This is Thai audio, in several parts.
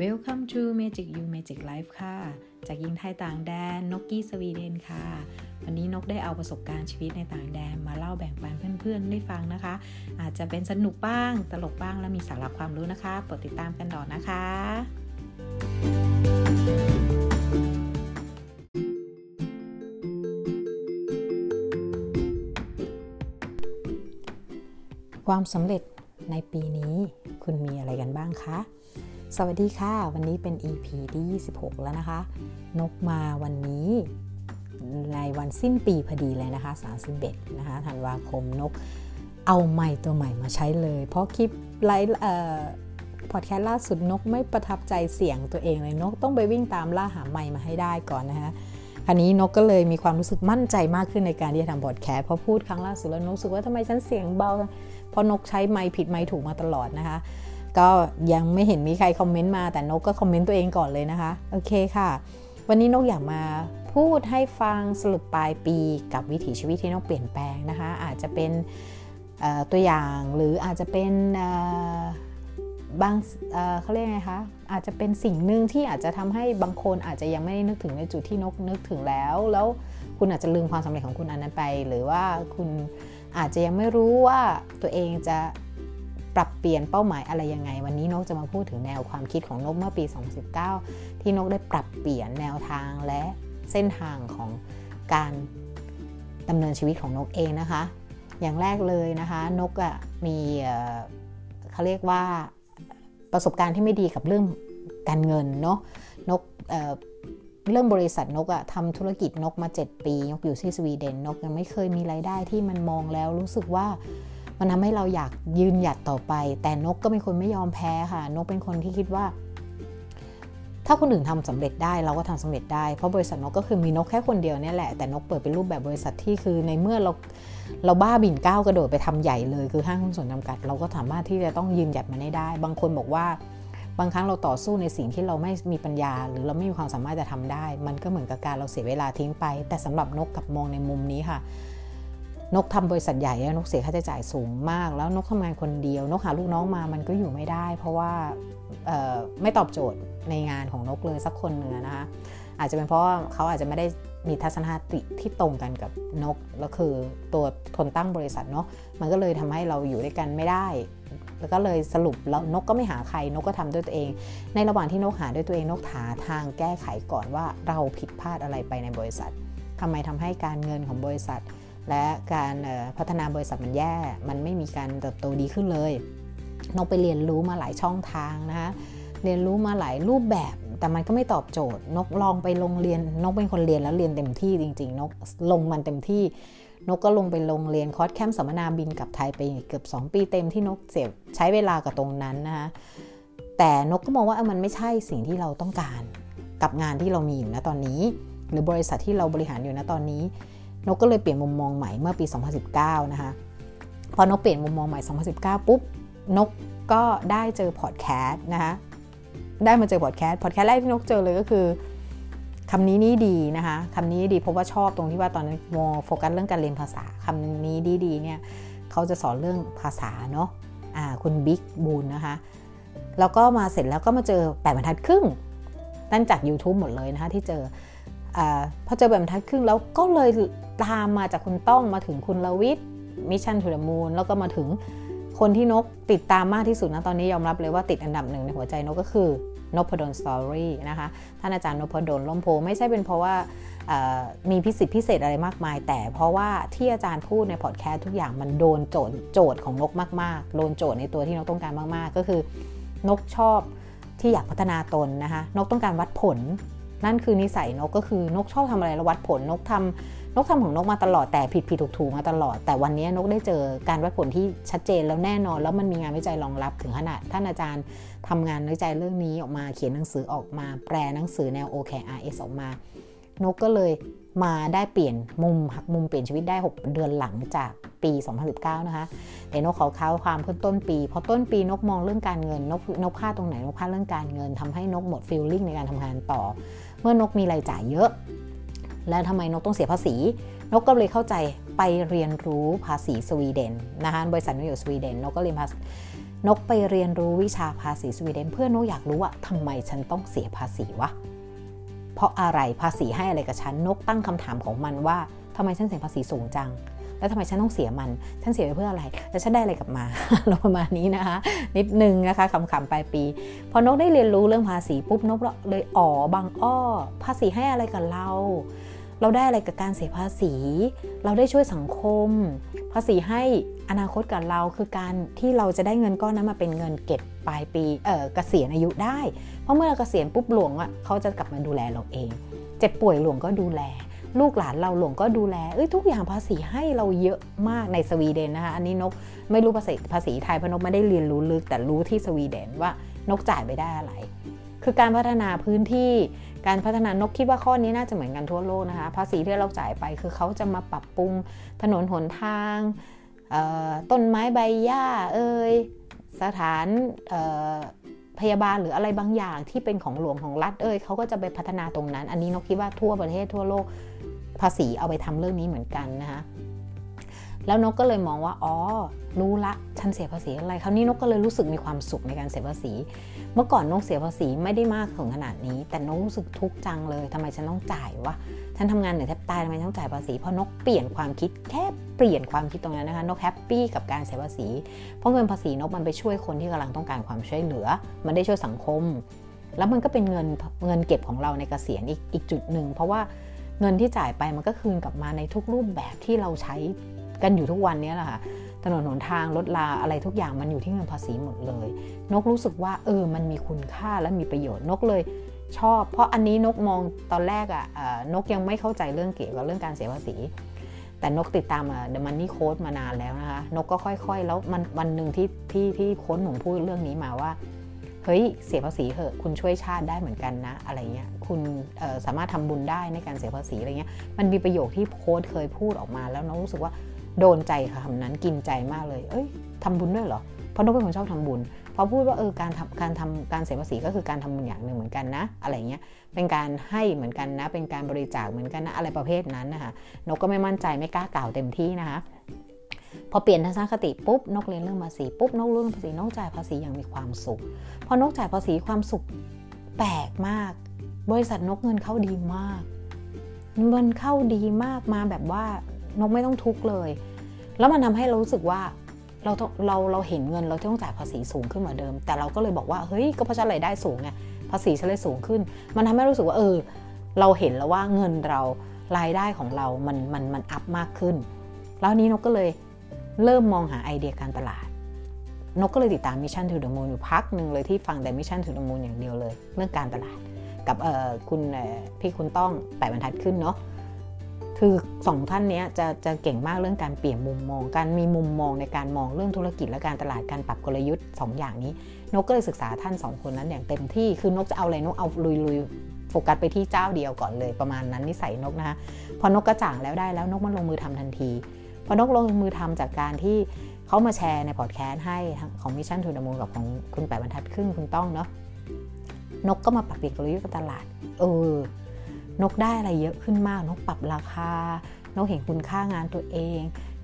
Welcome to Magic You Magic Life ค่ะ จากยิงไทยต่างแดนนกกี้สวีเดนค่ะ วันนี้นกได้เอาประสบการณ์ชีวิตในต่างแดนมาเล่าแบ่งปันเพื่อนๆได้ฟังนะคะ อาจจะเป็นสนุกบ้าง ตลกบ้างและมีสาระความรู้นะคะโปรดติดตามกันต่อนะคะ ความสำเร็จในปีนี้คุณมีอะไรกันบ้างคะ สวัสดีค่ะ วันนี้เป็น EP ที่ 26 แล้วนะคะ นกมาวันนี้ในวันสิ้นปีพอดีเลยนะคะ 31 นะคะธันวาคมนกเอาไม้ตัวใหม่มาใช้เลย เพราะคลิปไลฟ์พอดแคสต์ล่าสุดนกไม่ประทับใจเสียงตัวเองเลยนกต้องไปวิ่งตามล่าหาไม้มาให้ได้ก่อนนะคะคราวนี้นกก็เลยมีความรู้สึกมั่นใจมากขึ้นในการที่จะทำพอดแคสเพราะพูดครั้งล่าสุดแล้วนกรู้สึกว่าทำไมฉันเสียงเบาเพราะนกใช้ไม้ผิดไม้ถูกมาตลอดนะคะ ก็ยังไม่เห็นมีใครคอมเมนต์มาแต่นกก็คอมเมนต์ตัวเองก่อนเลยนะคะ โอเคค่ะ วันนี้นกอยากมาพูดให้ฟังสรุปปลายปีกับวิถีชีวิตที่นกเปลี่ยนแปลงนะคะ อาจจะเป็นตัวอย่างหรืออาจจะเป็นบางเขาเรียกไงคะอาจจะเป็นสิ่งหนึ่งที่อาจจะทำให้บางคนอาจจะยังไม่ได้นึกถึงในจุดที่นกนึกถึงแล้ว แล้วคุณอาจจะลืมความสำเร็จของคุณอันนั้นไป หรือว่าคุณอาจจะยังไม่รู้ว่าตัวเองจะ ปรับเปลี่ยนเป้าหมายอะไรยังไง วันนี้นกจะมาพูดถึงแนวความคิดของนกเมื่อปี 2019 ที่นกได้ปรับเปลี่ยนแนวทางและเส้นทางของการดำเนินชีวิตของนกเองนะคะ อย่างแรกเลยนะคะ นกอะ่ะมีเขาเรียกว่าประสบการณ์ที่ไม่ดีกับเรื่องการเงินเนาะนกเเรื่องบริษัทนกอะทำธุรกิจนกมา 7 ปี นกอยู่ที่สวีเดนนกยังไม่เคยมีไรายได้ที่มันมองแล้วรู้สึกว่า มันทำให้เราอยากยืนหยัดต่อไป แต่นกก็เป็นคนไม่ยอมแพ้ค่ะ นกเป็นคนที่คิดว่า ถ้าคนอื่นทำสำเร็จได้เราก็ทำสำเร็จได้ เพราะบริษัทนกก็คือมีนกแค่คนเดียวเนี่ยแหละ แต่นกเปิดเป็นรูปแบบบริษัทที่คือในเมื่อเราเราบ้าบินก้าวกระโดดไปทำใหญ่เลยคือห้างหุ้นส่วนจำกัด เราก็สามารถที่จะต้องยืนหยัดมันได้ บางคนบอกว่าบางครั้งเราต่อสู้ในสิ่งที่เราไม่มีปัญญา หรือเราไม่มีความสามารถจะทำได้ มันก็เหมือนกับการเราเสียเวลาทิ้งไป แต่สำหรับนกกับมองในมุมนี้ค่ะ นกทำบริษัทใหญ่นกเสียค่าใช้จ่ายสูงมาก แล้วนกทำงานคนเดียว นกหาลูกน้องมามันก็อยู่ไม่ได้ เพราะว่าไม่ตอบโจทย์ในงานของนกเลยสักคนหนึ่งนะคะอาจจะเป็นเพราะเขาอาจจะไม่ได้มีทัศนคติที่ตรงกันกับนกแล้วคือตัวคนตั้งบริษัทเนาะมันก็เลยทำให้เราอยู่ด้วยกันไม่ได้ แล้วก็เลยสรุปแล้วนกก็ไม่หาใครนกก็ทำด้วยตัวเอง ในระหว่างที่นกหาด้วยตัวเองนกหาทางแก้ไขก่อนว่าเราผิดพลาดอะไรไปในบริษัททำไมทำให้การเงินของบริษัท และการพัฒนาบริษัทมันแย่ มันไม่มีการเติบโตดีขึ้นเลยนกไปเรียนรู้มาหลายช่องทางนะคะเรียนรู้มาหลายรูปแบบ แต่มันก็ไม่ตอบโจทย์ นกลองไปลงเรียน นกเป็นคนเรียนแล้วเรียนเต็มที่จริง ๆ นกลงมันเต็มที่ นกก็ลงไปลงเรียนคอร์สแคมป์สัมมนาบินกับไทยไปเกือบ 2 ปีเต็มที่นกเสียใช้เวลากับตรงนั้นนะคะแต่นกก็มองว่ามันไม่ใช่สิ่งที่เราต้องการ กับงานที่เรามีอยู่ณ ตอนนี้ หรือบริษัทที่เราบริหารอยู่ณ ตอนนี้ นกก็เลยเปลี่ยนมุมมองใหม่เมื่อปี 2019 นะคะ พอนกเปลี่ยนมุมมองใหม่ 2019 ปุ๊บ นกก็ได้เจอพอดแคสต์นะคะได้มาเจอพอดแคสต์พอดแคสต์แรกที่นกเจอเลยก็คือคำนี้นี่ดีนะคะคำนี้ดีเพราะว่าชอบตรงที่ว่าตอนนั้นนกโฟกัสเรื่องการเรียนภาษาคำนี้ดีดีเนี่ยเขาจะสอนเรื่องภาษาเนาะคุณบิ๊กบูนนะคะแล้วก็มาเสร็จแล้วก็มาเจอแปดบรรทัดครึ่งนั่นจาก YouTube หมดเลยนะคะที่เจอพอเจอแปดบรรทัดครึ่งแล้วก็เลย ตามมาจากคุณต้องมาถึงคุณรวิศ Mission To The Moon แล้วก็มาถึงคนที่นกติดตามมากที่สุดณ ตอนนี้ยอมรับเลยว่าติดอันดับหนึ่งในหัวใจนกก็คือนพดลสตอรี่นะคะท่านอาจารย์นพดลล้มโพไม่ใช่เป็นเพราะว่ามีพิเศษพิเศษอะไรมากมาย แต่เพราะว่าที่อาจารย์พูดในพอดแคสต์ทุกอย่างมันโดนโจทย์โจทย์ของนกมากๆ โดนโจทย์ในตัวที่นกต้องการมากๆ ก็คือนกชอบที่อยากพัฒนาตนนะคะนกต้องการวัดผล นั่นคือนิสัยนกก็คือนกชอบทำอะไรแล้ววัดผลนกทำ นกทำของนกมาตลอดแต่ผิดผิดถูกถูกมาตลอด แต่วันนี้นกได้เจอการวัดผลที่ชัดเจนแล้วแน่นอน แล้วมันมีงานวิจัยรองรับถึงขนาดท่านอาจารย์ทำงานวิจัยเรื่องนี้ออกมาเขียนหนังสือออกมาแปลหนังสือแนว OKRS ออกมา นกก็เลยมาได้เปลี่ยนมุมหักมุมเปลี่ยนชีวิตได้ 6 เดือนหลังจากปี 2019 นะคะเดี๋ยวนกขอเข้าความเพื่อต้นปีพอต้นปีนกมองเรื่องการเงินนกนกพลาดตรงไหนนกพลาดเรื่องการเงินทำให้นกหมดฟีลลิ่งในการทำงานต่อ เมื่อนกมีรายจ่ายเยอะ แล้วทำไมนกต้องเสียภาษี นกก็เลยเข้าใจไปเรียนรู้ภาษีสวีเดนนะคะบริษัทนกอยู่สวีเดนนกก็เรียนภาษนกไปเรียนรู้วิชาภาษีสวีเดน เพื่อนกอยากรู้ว่าทำไมฉันต้องเสียภาษีวะเพราะอะไรภาษีให้อะไรกับฉันนกตั้งคำถามของมันว่าทำไมฉันเสียภาษีสูงจังแล้วทำไมฉันต้องเสียมัน ฉันเสียไปเพื่ออะไร แล้วฉันได้อะไรกลับมาเราประมาณนี้นะคะ นิดนึงนะคะคำๆปลายปี พอนกได้เรียนรู้เรื่องภาษีปุ๊บนกเลยอ๋อบางอ้อ ภาษีให้อะไรกับเรา เราได้อะไรกับการเสียภาษี เราได้ช่วยสังคม ภาษีให้อนาคตกับเราคือการที่เราจะได้เงินก้อนนั้นมาเป็นเงินเก็บปลายปีเออเกษียณอายุได้ เพราะเมื่อเราเกษียณปุ๊บหลวงอะเขาจะกลับมาดูแลเราเอง เจ็บป่วยหลวงก็ดูแล ลูกหลานเราหลวงก็ดูแลเอ้ยทุกอย่างภาษีให้เราเยอะมากในสวีเดนนะคะอันนี้นกไม่รู้ภาษีภาษีไทยเพราะนกไม่ได้เรียนรู้ลึกแต่รู้ที่สวีเดนว่านกจ่ายไปได้อะไรคือการพัฒนาพื้นที่ การพัฒนานกคิดว่าข้อนี้น่าจะเหมือนกันทั่วโลกนะคะภาษีที่เราจ่ายไปคือเขาจะมาปรับปรุงถนนหนทางต้นไม้ใบหญ้าเอ่ยสถานพยาบาลหรืออะไรบางอย่างที่เป็นของหลวงของรัฐเอ้ยเขาก็จะไปพัฒนาตรงนั้น อันนี้นกคิดว่าทั่วประเทศทั่วโลกภาษีเอาไปทำเรื่องนี้เหมือนกันนะคะแล้วนกก็เลยมองว่าอ๋อรู้ละฉันเสียภาษีอะไรคราวนี้นกก็เลยรู้สึกมีความสุขในการเสียภาษี เมื่อก่อนนกเสียภาษีไม่ได้มากถึงขนาดนี้ แต่นกรู้สึกทุกข์จังเลยทำไมฉันต้องจ่ายวะฉันทำงานเหนื่อยแทบตายทำไมต้องจ่ายภาษีเพราะนกเปลี่ยนความคิดแค่เปลี่ยนความคิดตรงนั้นนะคะนกแฮปปี้กับการเสียภาษี เพราะเงินภาษีนกมันไปช่วยคนที่กำลังต้องการความช่วยเหลือ มันได้ช่วยสังคม แล้วมันก็เป็นเงินเงินเก็บของเราในเกษียณอีกอีกจุดหนึ่งเพราะว่าเงินที่จ่ายไปมันก็คืนกลับมาในทุกรูปแบบที่เราใช้กันอยู่ทุกวันนี้แหละค่ะ ถนนหนทางรถลาอะไรทุกอย่างมันอยู่ที่เงินภาษีหมดเลย นกรู้สึกว่าเออมันมีคุณค่าและมีประโยชน์นกเลยชอบ เพราะอันนี้นกมองตอนแรกอะ่ะนกยังไม่เข้าใจเรื่องเกี่ยวกับเรื่องการเสียภาษี แต่นกติดตามเดอะ The Money Code มานานแล้วนะคะ นกก็ค่อยๆ แล้วมันวันหนึ่งที่ที่ที่โค้ดหนุ่มพูดเรื่องนี้มาว่าเฮ้ยเสียภาษีเหอะคุณช่วยชาติได้เหมือนกันนะอะไรเงี้ยคุณสามารถทำบุญได้ในการเสียภาษีอะไรเงี้ยมันมีประโยคที่โค้ดเคยพูดออกมาแล้วนกรู้สึกว่า โดนใจค่ะคำนั้นกินใจมากเลย เอ้ยทำบุญด้วยเหรอ เพราะนกเป็นคนชอบทำบุญ พอพูดว่าเออการทำการทำการเสียภาษีก็คือการทำบุญอย่างหนึ่งเหมือนกันนะ อะไรเงี้ย เป็นการให้เหมือนกันนะ เป็นการบริจาคเหมือนกันนะ อะไรประเภทนั้นนะคะ นกก็ไม่มั่นใจไม่กล้ากล่าวเต็มที่นะคะพอเปลี่ยนทัศนคติปุ๊บนกเรียนเรื่องภาษีปุ๊บนกรู้เรื่องภาษีนกจ่ายภาษีอย่างมีความสุข พอนกจ่ายภาษีความสุขแปลกมาก บริษัทนกเงินเข้าดีมากเงินเข้าดีมากมาแบบว่า นกไม่ต้องทุกข์เลย แล้วมันทาให้เรารู้สึกว่าเราเราเราเห็นเงินเราต้องจ่ายภาษีสูงขึ้นกว่าเดิม แต่เราก็เลยบอกว่าเฮ้ยก็เพราะฉันรายได้สูงไงภาษีฉันเลยสูงขึ้น มันทำให้รู้สึกว่าเออ เราเห็นแล้วว่าเงินเรารายได้ของเรา มันมันมันอัพมากขึ้น แล้วนี้นกก็เลยเริ่มมองหาไอเดียการตลาด นกก็เลยติดตาม Mission To The Moon อยู่พักหนึ่งเลยที่ฟังแต่ Mission To The Moon อย่างเดียวเลย เรื่องการตลาดกับเออคุณพี่คุณต้องแปดบรรทัดครึ่งเนาะ คือสองท่านนี้จะจะเก่งมากเรื่องการเปลี่ยนมุมมอง การมีมุมมองในการมองเรื่องธุรกิจและการตลาดการปรับกลยุทธ์2ออย่างนี้ นกก็เลยศึกษาท่าน 2 คนนั้นอย่างเต็มที่ คือนกจะเอาอะไรนกเอาลุยลุยโฟกัสไปที่เจ้าเดียวก่อนเลยประมาณนั้นนิสัยนกนะคะพอนกกระจ่างแล้วได้แล้วนกมันลงมือทำทันที พอนกลงมือทำจากการที่เขามาแชร์ในพอดแคสต์ให้ของ Mission to the Moon กับของคุณแปดบรรทัดครึ่งคุณต้องเนาะนกก็มาปรับเปลี่ยนกลยุทธ์การตลาด เออ นกได้อะไรเยอะขึ้นมาก นกปรับราคา นกเห็นคุณค่างานตัวเอง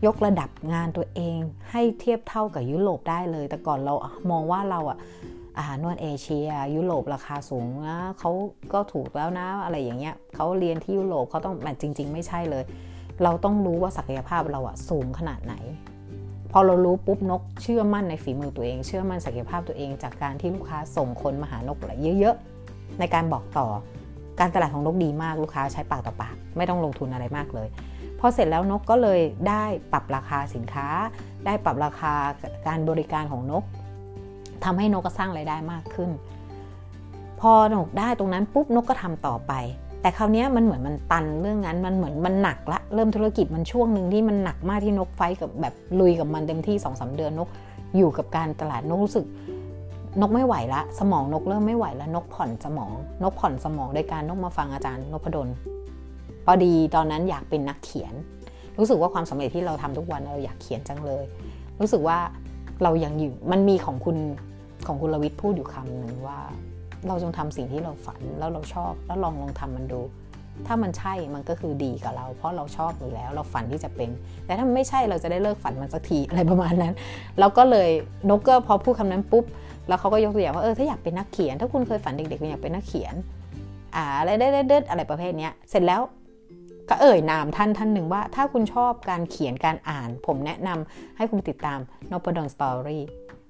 ยกระดับงานตัวเอง ให้เทียบเท่ากับยุโรปได้เลย แต่ก่อนเรามองว่าเราอะอาหารนวดเอเชีย ยุโรปราคาสูงนะเขาก็ถูกแล้วนะอะไรอย่างเงี้ยเขาเรียนที่ยุโรปเขาต้องแต่จริง ๆ ไม่ใช่เลย เราต้องรู้ว่าศักยภาพเราอะสูงขนาดไหน พอเรารู้ปุ๊บนกเชื่อมั่นในฝีมือตัวเอง เชื่อมั่นศักยภาพตัวเองจากการที่ลูกค้าส่งคนมาหานกเยอะๆในการบอกต่อ การตลาดของนกดีมากลูกค้าใช้ปากต่อปาก ไม่ต้องลงทุนอะไรมากเลยพอเสร็จแล้วนกก็เลยได้ปรับราคาสินค้า ได้ปรับราคาการบริการของนกทำให้นกก็สร้างไรายได้มากขึ้น พอนกได้ตรงนั้นปุ๊บนกก็ทำต่อไป แต่คราวนี้มันเหมือนมันตันเรื่องนั้นมันเหมือนมันหนักละเริ่มธุรกิจมันช่วงหนึ่งที่มันหนักมากที่นกไฟกับแบบลุยกับมันเต็มที่สองสาเดือนนกอยู่กับการตลาดนกรู้สึก นกไม่ไหวละ สมองนกเริ่มไม่ไหวแล้วนกผ่อนสมอง นกผ่อนสมองโดยการนกมาฟังอาจารย์นพดลพอดีตอนนั้นอยากเป็นนักเขียน รู้สึกว่าความสำเร็จที่เราทำทุกวันเราอยากเขียนจังเลย รู้สึกว่าเรายังอยู่มันมีของคุณของคุณลวิทย์พูดอยู่คำหนึ่งว่า เราจงทำสิ่งที่เราฝันแล้วเราชอบแล้วลองลองทำมันดู ถ้ามันใช่มันก็คือดีกับเรา เพราะเราชอบอยู่แล้ว เราฝันที่จะเป็น แต่ถ้าไม่ใช่เราจะได้เลิกฝันมันสักทีอะไรประมาณนั้นเราก็เลยนกก็พอพูดคำนั้นปุ๊บ แล้วเขาก็ยกตัวอย่างว่าเออถ้าอยากเป็นนักเขียน ถ้าคุณเคยฝันเด็กๆคุณอยากเป็นนักเขียนอ่าอะไรเด็ดๆอะไรประเภทนี้เสร็จแล้วก็เอ่ยนามท่านท่านหนึ่งว่า ถ้าคุณชอบการเขียนการอ่าน ผมแนะนำให้คุณติดตามนพดลสตอรี่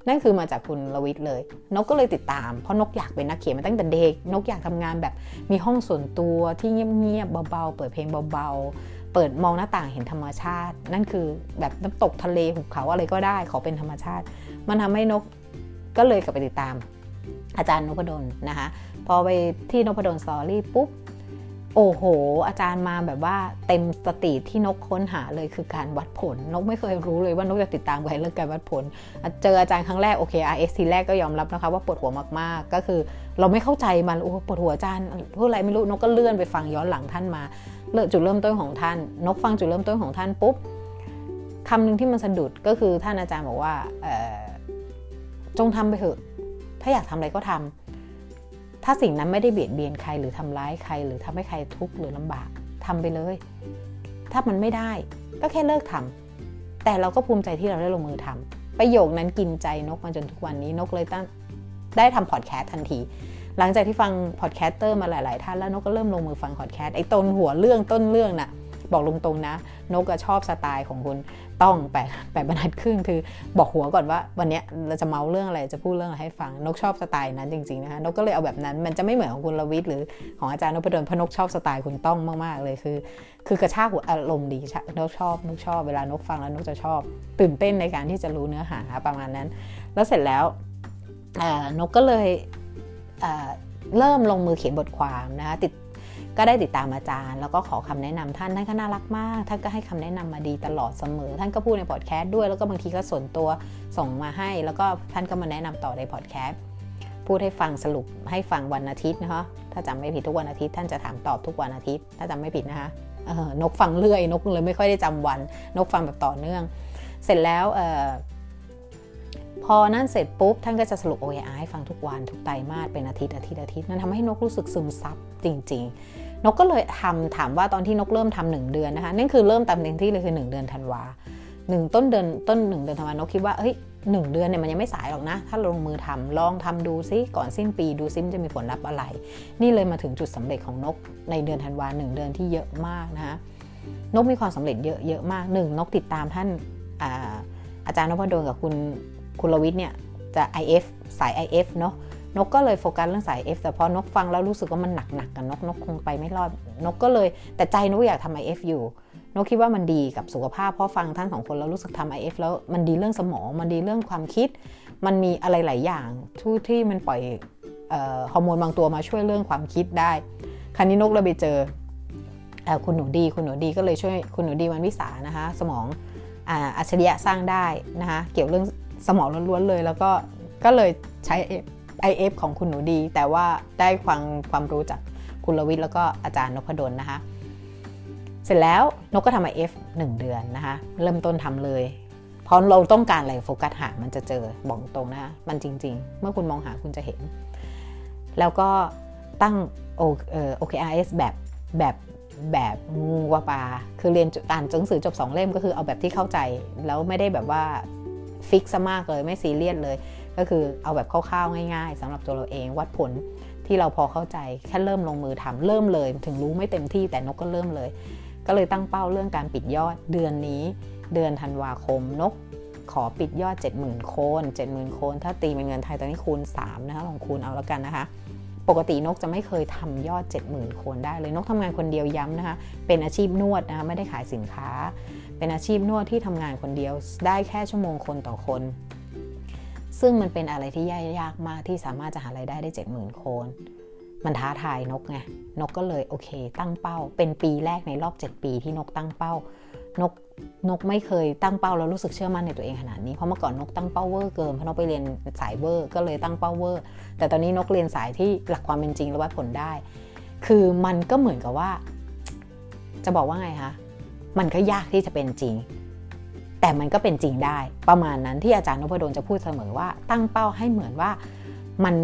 นั่นคือมาจากคุณลวิทย์เลย นกก็เลยติดตาม เพราะนกอยากเป็นนักเขียนมาตั้งแต่เด็ก นกอยากทำงานแบบมีห้องส่วนตัวที่เงียบๆเบาๆ เปิดเพลงเบาๆ เปิดมองหน้าต่างเห็นธรรมชาติ นั่นคือแบบน้ำตกทะเลหุบเขาอะไรก็ได้ขอเป็นธรรมชาติ มันทำให้นก ก็เลยกลับไปติดตามอาจารย์นพดลนะคะ พอไปที่นพดลสตอรี่ปุ๊บ โอ้โห อาจารย์มาแบบว่าเต็มสติที่นกค้นหาเลยคือการวัดผล นกไม่เคยรู้เลยว่านกจะติดตามใครเรื่องการวัดผล เจออาจารย์ครั้งแรกโอเค RX ทีแรกก็ยอมรับนะคะว่าปวดหัวมากๆ ก็คือเราไม่เข้าใจมันโอ้ปวดหัวอาจารย์พูดอะไรไม่รู้นกก็เลื่อนไปฟังย้อนหลังท่านมาเลืจุดเริ่มต้นของท่าน นกฟังจุดเริ่มต้นของท่านปุ๊บคำหนึ่งที่มันสะดุดก็คือท่านอาจารย์บอกว่า จงทำไปเถอะ ถ้าอยากทำอะไรก็ทำถ้าสิ่งนั้นไม่ได้เบียดเบียนใครหรือทำร้ายใคร หรือทำให้ใครทุกข์หรือลำบากทำไปเลย ถ้ามันไม่ได้ก็แค่เลิกทำแต่เราก็ภูมิใจที่เราได้ลงมือทำประโยคนั้นกินใจนกมาจนทุกวันนี้นกเลยตั้งได้ทำพอดแคสต์ทันที หลังจากที่ฟัง podcaster มาหลาย ๆ ท่านแล้วนกก็เริ่มลงมือฟังพอดแคสต์ไอ้ต้นหัวเรื่องต้นเรื่องน่ะ บอกลงตรงนะ นกชอบสไตล์ของคุณต้องแปดแปดบรรทัดครึ่งคือบอกหัวก่อนว่าวันนี้เราจะเมาท์เรื่องอะไรจะพูดเรื่องอะไรให้ฟังนกชอบสไตล์นั้นจริงๆนะคะนกก็เลยเอาแบบนั้นมันจะไม่เหมือนของคุณลวิทย์หรือของอาจารย์นพดลพนกชอบสไตล์คุณต้องมากๆเลยคือ คือกระชากหัวอารมณ์ดีนกชอบนกชอบเวลานกฟังแล้วนกจะชอบ ตื่นเต้นในการที่จะรู้เนื้อหาประมาณนั้น แล้วเสร็จแล้วนกก็เลยเริ่มลงมือเขียนบทความนะคะติด ก็ได้ติดตามอาจารย์ แล้วก็ขอคำแนะนำท่านท่านก็น่ารักมาก ท่านก็ให้คำแนะนำมาดีตลอดเสมอ ท่านก็พูดในพอดแคสต์ด้วย แล้วก็บางทีก็ส่วนตัวส่งมาให้ แล้วก็ท่านก็มาแนะนำต่อในพอดแคสต์พูดให้ฟังสรุปให้ฟังวันอาทิตย์นะคะถ้าจำไม่ผิดทุกวันอาทิตย์ท่านจะถามตอบทุกวันอาทิตย์ ถ้าจำไม่ผิดนะคะนกฟังเรื่อย นกเลยไม่ค่อยได้จำวัน นกฟังแบบต่อเนื่อง เสร็จแล้วพอนั่นเสร็จปุ๊บ ท่านก็จะสรุป OER ให้ฟังทุกวันทุกไตรมาสเป็นอาทิตย์อาทิตย์อาทิตย์นั่นทำให้นกรู้สึกซึมซับจริง ๆ นกก็เลยทำถามว่าตอนที่นกเริ่มทำหนึ่งเดือนนะคะนั่นคือเริ่มตามเต็มที่เลยคือ 1 เดือนธันวาหนึ่งต้นเดือนต้นหนึ่งเดือนธันวานกคิดว่าเฮ้ยหนึ่งเดือนเนี่ยมันยังไม่สายหรอกนะ ถ้าลงมือทำลองทำดูซิก่อนสิ้นปีดูซิมจะมีผลลัพธ์อะไร นี่เลยมาถึงจุดสำเร็จของนกในเดือนธันวาหนึ่งเดือนที่เยอะมากนะคะนกมีความสำเร็จเยอะเยอะมากหนึ่งนกติดตามท่านอาอาจารย์นพดลกับคุณคุณลวิทย์เนี่ยจะ IF สาย IF เนาะ นกก็เลยโฟกัสเรื่องสาย F แต่พอนกฟังแล้วรู้สึกว่ามันหนักหนักกับนกนกคงไปไม่รอดนกก็เลย แต่ใจนกอยากทำ IF อฟอยู่นกคิดว่ามันดีกับสุขภาพเพราะฟังท่านสองคนแล้วรู้สึกทำ IF แล้วมันดีเรื่องสมอง มันดีเรื่องความคิด มันมีอะไรหลายอย่างทุที่มันปล่อยฮอร์โมนบางตัวมาช่วยเรื่องความคิดได้ครั้นี้นกเราไปเจอคุณหนูดี คุณหนูดีก็เลยช่วยคุณหนูดีวันวิสานะคะ สมองอัจฉริยะสร้างได้นะคะเกี่ยวเรื่องสมองล้วนๆเลย แล้วก็ก็เลยใช้ IF ของคุณหนูดี แต่ว่าได้ความความรู้จากคุณลวิทย์แล้วก็อาจารย์นพดลนะคะ เสร็จแล้วนกก็ทำ IF 1 เดือนนะคะ เริ่มต้นทำเลย เพราะเราต้องการอะไรโฟกัสหามันจะเจอบอกตรงนะคะมันจริง ๆ เมื่อคุณมองหาคุณจะเห็น แล้วก็ตั้ง OKRS แบบแบบแบบงูวาปาคือเรียนอ่านหนังสือจบ2เล่มก็คือเอาแบบที่เข้าใจ แล้วไม่ได้แบบว่าฟิกซะมากเลยไม่ซีเรียสเลย ก็คือเอาแบบคร่าวๆง่าย ๆสำหรับตัวเราเองวัดผลที่เราพอเข้าใจแค่เริ่มลงมือทำเริ่มเลย ถึงรู้ไม่เต็มที่แต่นกก็เริ่มเลย ก็เลยตั้งเป้าเรื่องการปิดยอดเดือนนี้ เดือนธันวาคมนกขอปิดยอด 70,000 โคน 70,000 โคน ถ้าตีเป็นเงินไทยตอนนี้คูณ 3 นะคะลองคูณเอาแล้วกันนะคะ ปกตินกจะไม่เคยทำยอด 70,000 โคนได้เลยนกทำงานคนเดียวย้ำนะคะ เป็นอาชีพนวดนะคะไม่ได้ขายสินค้า เป็นอาชีพนวดที่ทำงานคนเดียวได้แค่ชั่วโมงคนต่อคน ซึ่งมันเป็นอะไรที่ยากมากที่สามารถจะหารายได้ได้เจ็ดหมื่นโครนมันท้าทายนกไงนกก็เลยโอเค ตั้งเป้า เป็นปีแรกในรอบ 7 ปีที่นกตั้งเป้านกนกไม่เคยตั้งเป้าแล้วรู้สึกเชื่อมั่นในตัวเองขนาดนี้เพราะเมื่อก่อนนกตั้งเป้าเวอร์เกินเพราะนกไปเรียนสายเวอร์ก็เลยตั้งเป้าเวอร์ แต่ตอนนี้นกเรียนสายที่หลักความเป็นจริงและวัดผลได้ คือมันก็เหมือนกับว่า จะบอกว่าไงคะมันก็ยากที่จะเป็นจริง แต่มันก็เป็นจริงได้ประมาณนั้นที่อาจารย์นพดลจะพูดเสมอว่า ตั้งเป้าให้เหมือนว่ามัน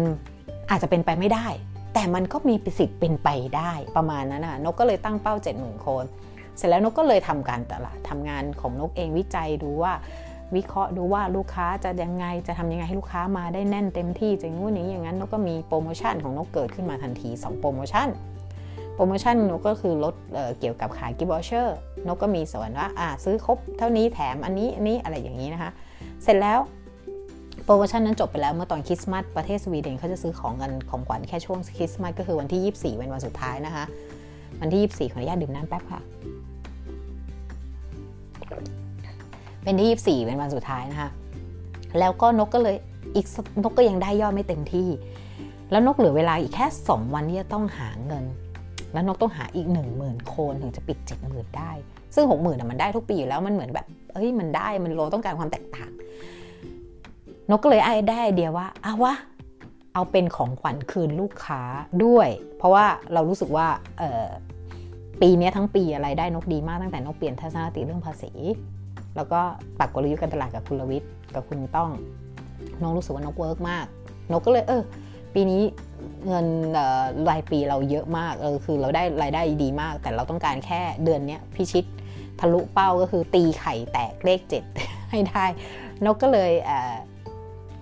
อาจจะเป็นไปไม่ได้ แต่มันก็มีสิทธิ์เป็นไปได้ประมาณนั้นนะนกก็เลยตั้งเป้า 70,000 คน เสร็จแล้วนกก็เลยทำการตลาดทำงานของนกเองวิจัยดูว่า วิเคราะห์ดูว่าลูกค้าจะยังไงจะทำยังไงให้ลูกค้ามาได้แน่นเต็มที่จะงู้นนี้อย่างนั้นนกก็มีโปรโมชั่นของนกเกิดขึ้นมาทันที 2 โปรโมชั่น โปรโมชั่นนกก็คือลดเกี่ยวกับขาย gift voucher นกก็มีส่วนว่าอ่าซื้อครบเท่านี้แถมอันนี้อันนี้อะไรอย่างนี้นะคะ เสร็จแล้วโปรโมชั่นนั้นจบไปแล้วเมื่อตอนคริสต์มาสประเทศสวีเดนเขาจะซื้อของกันของขวัญแค่ช่วงคริสต์มาสก็คือวันที่ 24 เป็นวันสุดท้ายนะคะ วันที่ 24 ขออนุญาตดื่มน้ำแป๊บค่ะ เป็นที่ 24 เป็นวันสุดท้ายนะคะแล้วก็นกก็เลยอีกนกก็ยังได้ยอดไม่เต็มที่ แล้วนกเหลือเวลาอีกแค่ 2 วันที่จะต้องหาเงิน แล้วนกต้องหาอีก 1 0,000โคนถึงจะปิด 70,000 ได้ ซึ่ง 60,000มันได้ทุกปีอยู่แล้วมันเหมือนแบบเอ้ยมันได้มันโลต้องการความแตกต่าง นกก็เลยได้ไอเดียว่าอาวะเอาเป็นของขวัญคืนลูกค้าด้วย เพราะว่าเรารู้สึกว่าปีนี้ทั้งปีอะไรได้นกดีมากตั้งแต่นกเปลี่ยนทัศนคติเรื่องภาษี แล้วก็ปักกลยุทธ์การตลาดกับคุณลวิทย์กับคุณต้องนกรู้สึกว่านก work มาก นกก็เลยเออปีนี้ เงินรายปีเราเยอะมากเออคือเราได้รายได้ดีมาก แต่เราต้องการแค่เดือนนี้พิชิตทะลุเป้าก็คือตีไข่แตกเลข7ให้ได้ นกก็เลย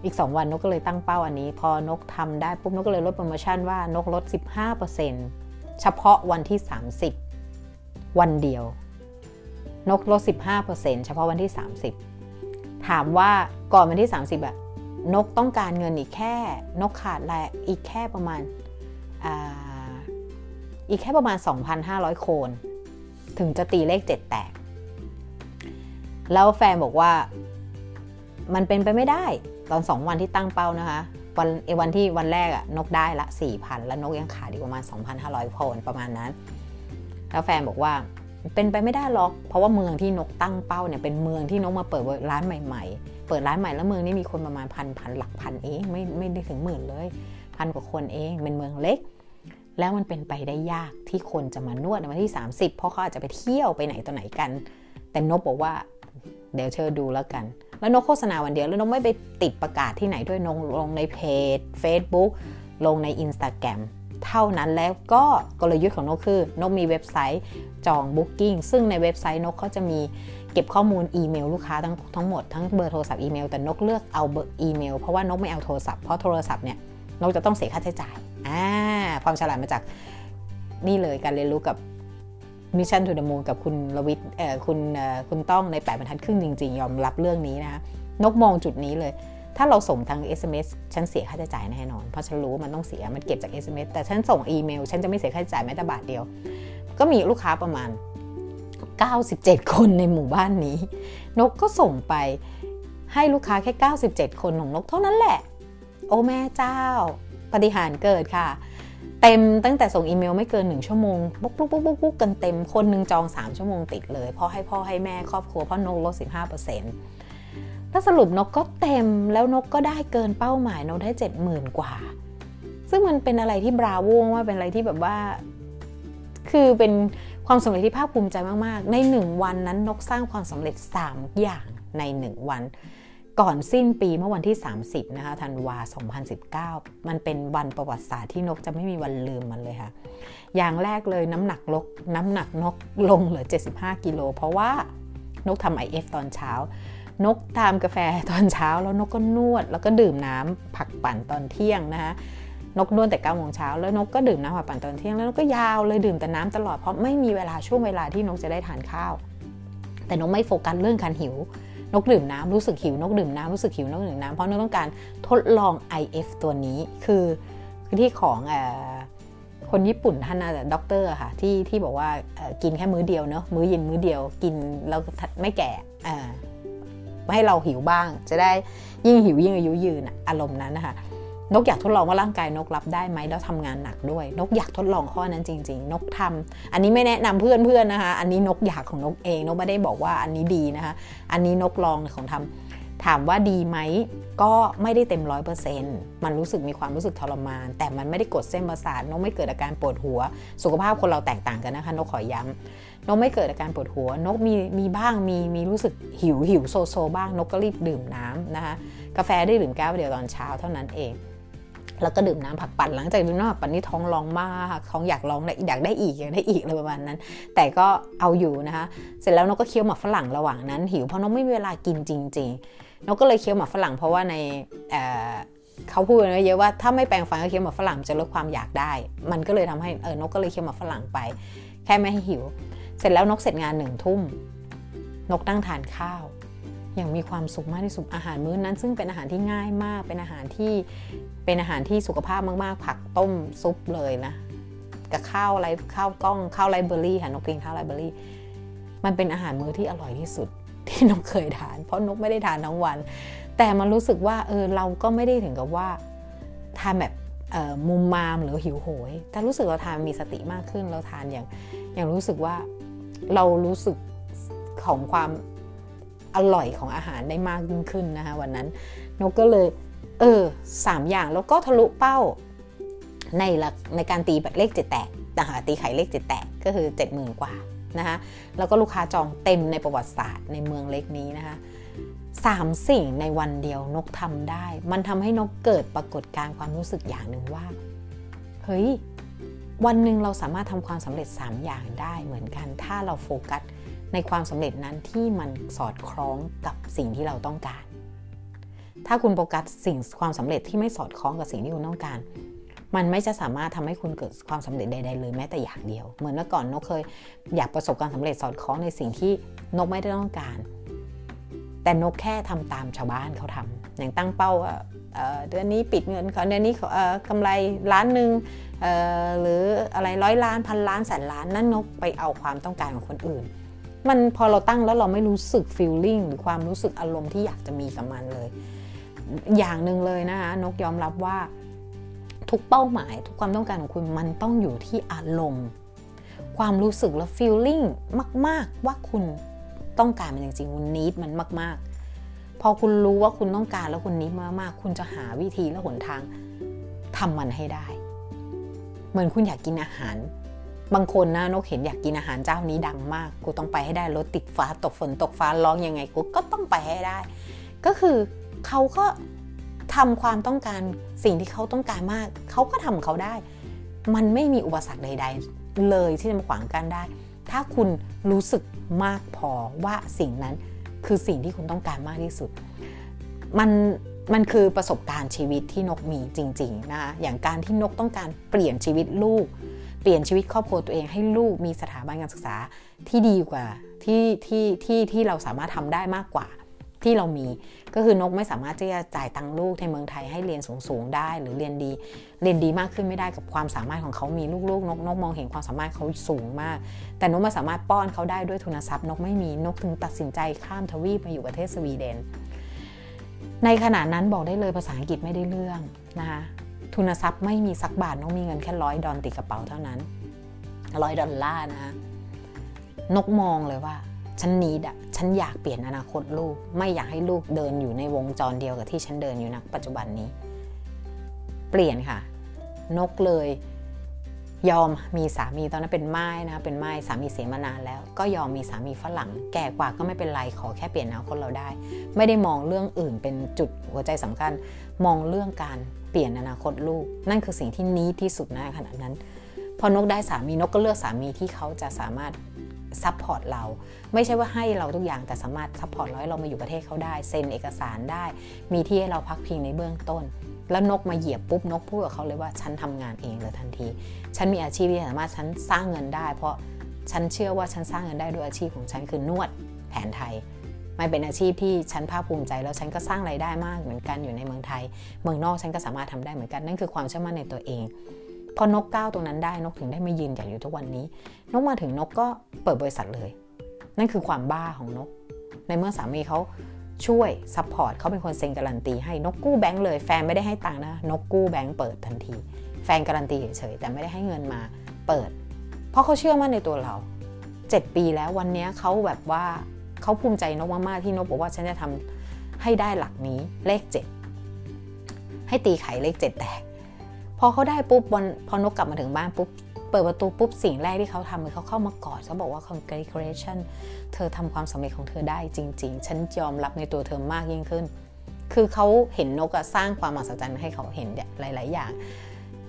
อีก 2 วันนกก็เลยตั้งเป้าอันนี้ พอนกทำได้ปุ๊บนกก็เลยลดโปรโมชั่นว่านกลด 15%เฉพาะวันที่ 30 วันเดียว นกลด 15%เฉพาะวันที่ 30 ถามว่าก่อนวันที่ 30อะ นกต้องการเงินอีกแค่ นกขาดแลอีกแค่ประมาณออีกแค่ประมาณ 2,500 โคน ถึงจะตีเลข 7 แตก แล้วแฟนบอกว่ามันเป็นไปไม่ได้ ตอน 2 วันที่ตั้งเป้านะคะวันเอวันที่วันแรกอะนกได้ละ 4,000 แล้วนกยังขาดอีกประมาณ 2,500 โคนประมาณนั้น แล้วแฟนบอกว่า เป็นไปไม่ได้หรอก เพราะว่าเมืองที่นกตั้งเป้าเนี่ยเป็นเมืองที่นกมาเปิดร้านใหม่ๆ เปิดร้านใหม่แล้วเมืองนี้มีคนประมาณพันพันหลักพันเองไม่ไม่ได้ถึงหมื่นเลย พันกว่าคนเองเป็นเมืองเล็ก แล้วมันเป็นไปได้ยากที่คนจะมานวดในวันที่ 30 เพราะเขาอาจจะไปเที่ยวไปไหนต่อไหนกัน แต่นกบอกว่าเดี๋ยวเชิญดูแล้วกัน แล้วนกโฆษณาวันเดียวแล้วนกไม่ไปติดประกาศที่ไหนด้วยนกลงในเพจ Facebook ลงใน Instagram เท่านั้นแล้วก็กลยุทธ์ของนกคือนกมีเว็บไซต์ จอง Booking ซึ่งในเว็บไซต์นกเขาจะมีเก็บข้อมูลอีเมลลูกค้าทั้งทั้งหมดทั้งเบอร์โทรศัพท์อีเมลแต่นกเลือกเอาเบอร์อีเมลเพราะว่านกไม่เอาโทรศัพท์เพราะโทรศัพท์เนี่ยนกจะต้องเสียค่าใช้จ่ายอ่าความฉลาดมาจากนี่เลยการเรียนรู้กับ Mission to the Moon กับคุณรวิศเอ่อคุณคุณต้องใน 8บรรทัดครึ่งจริง ๆ ยอมรับเรื่องนี้นะคะนกมองจุดนี้เลย ถ้าเราส่งทาง SMS ฉันเสียค่าใช้จ่ายแน่นอน เพราะฉันรู้ว่ามันต้องเสียมันเก็บจาก SMS แต่ฉันส่งอีเมล ฉันจะไม่เสียค่าใช้จ่ายแม้แต่บาทเดียว ก็มีลูกค้าประมาณ 97 คนในหมู่บ้านนี้ นกก็ส่งไปให้ลูกค้าแค่ 97 คนของนกเท่านั้นแหละ โอ้แม่เจ้า ปฏิหารเกิดค่ะ เต็มตั้งแต่ส่งอีเมลไม่เกิน 1 ชั่วโมงปุ๊กปุ๊กปุ๊กปุ๊กปุ๊กกันเต็มคนหนึ่งจอง 3 ชั่วโมงติดเลยพ่อให้พ่อให้แม่ครอบครัวพ่อนกลด 15%ถ้าสรุปนกก็เต็มแล้วนกก็ได้เกินเป้าหมายนกได้ 70,000 กว่า ซึ่งมันเป็นอะไรที่บราโวว่าเป็นอะไรที่แบบว่า คือเป็นความสำเร็จที่ภาคภูมิใจมาก ๆ ใน 1 วันนั้นนกสร้างความสำเร็จ 3 อย่างใน 1 วัน ก่อนสิ้นปีเมื่อวันที่ 30 นะคะธันวา 2019 มันเป็นวันประวัติศาสตร์ที่นกจะไม่มีวันลืมมันเลยค่ะ อย่างแรกเลยน้ำหนักลกน้ำหนักนกลงเหลือ 75 กิโล เพราะว่านกทำ IF ตอนเช้านกทานกาแฟตอนเช้าแล้วนกก็นวด แล้วก็ดื่มน้ำผักปั่นตอนเที่ยงนะคะ นกนวดแต่9โมงเช้าแล้วนกก็ดื่มน้ำผักปั่นตอนเที่ยงแล้วนกก็ยาวเลยดื่มแต่น้ำตลอดเพราะไม่มีเวลาช่วงเวลาที่นกจะได้ทานข้าว แต่นกไม่โฟกัสเรื่องการหิวนกดื่มน้ำรู้สึกหิวนกดื่มน้ำรู้สึกหิวนกดื่มน้ำเพราะนกต้องการทดลอง IF ตัวนี้คือที่ของคนญี่ปุ่นท่านน่าจะด็อกเตอร์ค่ะที่ที่บอกว่ากินแค่มื้อเดียวเนาะมื้อเย็นมื้อเดียวกินแล้วไม่แก่ไม่ให้เราหิวบ้าง จะได้ยิ่งหิวยิ่งอายุยืนอารมณ์นั้นนะคะ นกอยากทดลองว่าร่างกายนกรับได้ไหมแล้วทำงานหนักด้วย นกอยากทดลองข้อนั้นจริง ๆ นกทำอันนี้ไม่แนะนำเพื่อนๆนะคะ อันนี้นกอยากของนกเอง นกไม่ได้บอกว่าอันนี้ดีนะคะ อันนี้นกลองของทำถามว่าดีไหมก็ไม่ได้เต็มร้อยเปอร์เซ็นต์มันรู้สึกมีความรู้สึกทรมาน แต่มันไม่ได้กดเส้นประสาทนกไม่เกิดอาการปวดหัว สุขภาพคนเราแตกต่างกันนะคะ นกขอย้ำนกไม่เกิดอาการปวดหัว นกมีมีบ้างมีมีรู้สึกหิวหิวโซโซบ้างนกก็รีบดื่มน้ำนะคะกาแฟได้ดื่มแก้วเดียวตอนเช้าเท่านั้นเอง แล้วก็ดื่มน้ำผักปั่นหลังจากดื่มน้ำผักปั่นนี่ท้องร้องมากท้องอยากร้องอยากได้อีกอยากได้อีกอะไรประมาณนั้น แต่ก็เอาอยู่นะคะเสร็จแล้วนกก็เคี้ยวหมากฝรั่งระหว่างนั้น หิวเพราะนกไม่มีเวลากินจริงๆนกก็เลยเคี้ยวหมากฝรั่งเพราะว่าในเขาพูดไว้เยอะว่าถ้าไม่แปลงฟันก็เคี้ยวหมากฝรั่งจะลดความอยากได้ มันก็เลยทำให้เออนกก็เลยเคี้ยวหมากฝรั่งไป แค่ไม่ให้หิว เสร็จแล้วนกเสร็จงานหนึ่งทุ่มนกตั้งทานข้าว อย่างมีความสุขมากที่สุดอาหารมื้อนั้น ซึ่งเป็นอาหารที่ง่ายมาก เป็นอาหารที่เป็นอาหารที่สุขภาพมากๆ ผักต้มซุปเลยนะกับข้าวอะไรข้าวกล้องข้าวไรเบอรี่ค่ะนกกินข้าวไรเบอรี่ มันเป็นอาหารมื้อที่อร่อยที่สุดที่นกเคยทาน เพราะนกไม่ได้ทานทั้งวัน แต่มันรู้สึกว่าเออเราก็ไม่ได้ถึงกับว่าทานแบบมุมมามหรือหิวโหย แต่รู้สึกเราทานมีสติมากขึ้นเราทานอย่างอย่างรู้สึกว่าเรารู้สึกของความ อร่อยของอาหารได้มากยิ่งขึ้นนะคะวันนั้นนกก็เลยเออสามอย่างแล้วก็ทะลุเป้าในในการตีแบบเลขเจ็ดแตกนะคะตีไข่เลขเจ็ดแตกก็คือเจ็ดหมื่นกว่านะคะแล้วก็ลูกค้าจองเต็มในประวัติศาสตร์ในเมืองเล็กนี้นะคะสามสิ่งในวันเดียวนกทำได้ มันทำให้นกเกิดปรากฏการความรู้สึกอย่างหนึ่งว่า เฮ้ย วันหนึ่งเราสามารถทำความสำเร็จ 3 อย่างได้เหมือนกัน ถ้าเราโฟกัส ในความสำเร็จนั้นที่มันสอดคล้องกับสิ่งที่เราต้องการ ถ้าคุณโฟกัสสิ่งความสำเร็จที่ไม่สอดคล้องกับสิ่งที่คุณต้องการ มันไม่จะสามารถทำให้คุณเกิดความสำเร็จใด ๆ เลยแม้แต่อย่างเดียว เหมือนเมื่อก่อนนกเคย อยากประสบความสำเร็จสอดคล้องในสิ่งที่นกไม่ได้ต้องการ แต่นกแค่ทำตามชาวบ้านเขาทำอย่างตั้งเป้าว่าเดือนนี้ปิดเงินเขาเดือนนี้กำไรล้านหนึ่งหรืออะไรร้อยล้านพันล้านแสนล้านนั่นนกไปเอาความต้องการของคนอื่น มันพอเราตั้งแล้วเราไม่รู้สึกฟีลลิ่งหรือความรู้สึกอารมณ์ที่อยากจะมีกับมันเลย อย่างหนึ่งเลยนะคะนกยอมรับว่าทุกเป้าหมาย ทุกความต้องการของคุณมันต้องอยู่ที่อารมณ์ ความรู้สึกและฟีลลิ่งมาก ๆ ว่าคุณต้องการมันจริงๆคุณนิดมันมาก ๆ พอคุณรู้ว่าคุณต้องการแล้วคุณนิดมากๆ คุณจะหาวิธีและหนทางทำมันให้ได้ เหมือนคุณอยากกินอาหาร บางคนนะนกเห็นอยากกินอาหารเจ้านี้ดังมาก กูต้องไปให้ได้รถติดฟ้าตกฝนตกฟ้าร้องยังไงกูก็ต้องไปให้ได้ ก็คือเขาก็ทำความต้องการสิ่งที่เขาต้องการมาก เขาก็ทำเขาได้ มันไม่มีอุปสรรคใด ๆ เลยที่จะมาขวางกันได้ ถ้าคุณรู้สึกมากพอว่าสิ่งนั้นคือสิ่งที่คุณต้องการมากที่สุด มันมันคือประสบการณ์ชีวิตที่นกมีจริง ๆ นะคะอย่างการที่นกต้องการเปลี่ยนชีวิตลูก เปลี่ยนชีวิตครอบครัวตัวเองให้ลูกมีสถาบันการศึกษาที่ดีกว่าที่ที่ที่ที่เราสามารถทำได้มากกว่าที่เรามีก็คือนกไม่สามารถที่จะจ่ายตังค์ลูกในเมืองไทยให้เรียนสูงๆได้หรือเรียนดี เรียนดีมากขึ้นไม่ได้กับความสามารถของเขามีลูกๆนกนกมองเห็นความสามารถเขาสูงมาก แต่นกไม่สามารถป้อนเขาได้ด้วยทุนทรัพย์นกไม่มีนกถึงตัดสินใจข้ามทวีปมาอยู่ประเทศสวีเดน ในขณะนั้นบอกได้เลยภาษาอังกฤษไม่ได้เรื่องนะคะ ทุนทรัพย์ไม่มีสักบาทน้องมีเงินแค่ร้อยดอลติดกระเป๋าเท่านั้นร้อยดอลลาร์นะนกมองเลยว่าฉันนีดอะฉันอยากเปลี่ยนอนาคตลูก ไม่อยากให้ลูกเดินอยู่ในวงจรเดียวกับที่ฉันเดินอยู่นะปัจจุบันนี้ เปลี่ยนค่ะ นกเลย ยอมมีสามีตอนนั้นเป็นไม้นะเป็นไม้สามีเสียมานานแล้ว ก็ยอมมีสามีฝรั่ง แก่กว่าก็ไม่เป็นไรขอแค่เปลี่ยนอนาคตเราได้ ไม่ได้มองเรื่องอื่นเป็นจุดหัวใจสำคัญ มองเรื่องการเปลี่ยนอนาคตลูก นั่นคือสิ่งที่นี้ที่สุดนะขณะนั้น พอนกได้สามีนกก็เลือกสามีที่เขาจะสามารถ support เรา ไม่ใช่ว่าให้เราทุกอย่างแต่สามารถ support เราให้เรามาอยู่ประเทศเขาได้ เซ็นเอกสารได้ มีที่ให้เราพักพิงในเบื้องต้น แล้วนกมาเหยียบปุ๊บนกพูดกับเขาเลยว่าฉันทำงานเองเลยทันที ฉันมีอาชีพที่สามารถฉันสร้างเงินได้ เพราะฉันเชื่อว่าฉันสร้างเงินได้ด้วยอาชีพของฉันคือนวดแผนไทยมันเป็นอาชีพที่ฉันภาคภูมิใจ แล้วฉันก็สร้างรายได้มากเหมือนกันอยู่ในเมืองไทย เมืองนอกฉันก็สามารถทำได้เหมือนกันนั่นคือความเชื่อมั่นในตัวเองพอนกก้าวตรงนั้นได้นกถึงได้มายืนอย่างอยู่ทุกวันนี้ นกมาถึงนกก็เปิดบริษัทเลย นั่นคือความบ้าของนก ในเมื่อสามีเขา ช่วย support เขาเป็นคนเซ็นการันตีให้นกกู้แบงค์เลยแฟนไม่ได้ให้ตังค์นะนกกู้แบงค์เปิดทันที แฟนการันตีเฉยๆแต่ไม่ได้ให้เงินมาเปิด เพราะเขาเชื่อมั่นในตัวเรา 7 ปีแล้ววันนี้เขาแบบว่าเขาภูมิใจนกมากๆที่นกบอกว่าฉันจะทำให้ได้หลักนี้เลขเจ็ดให้ตีไข่เลขเจ็ดแตกพอเขาได้ปุ๊บวันพอนกกลับมาถึงบ้านปุ๊บ เปิดประตูปุ๊บสิ่งแรกที่เขาทำคือเขาเข้ามากอดเขาบอกว่า congratulation เธอทำความสำเร็จของเธอได้จริง ๆ ฉันยอมรับในตัวเธอมากยิ่งขึ้น คือเขาเห็นนกสร้างความมหัศจรรย์ให้เขาเห็นหลาย ๆ อย่าง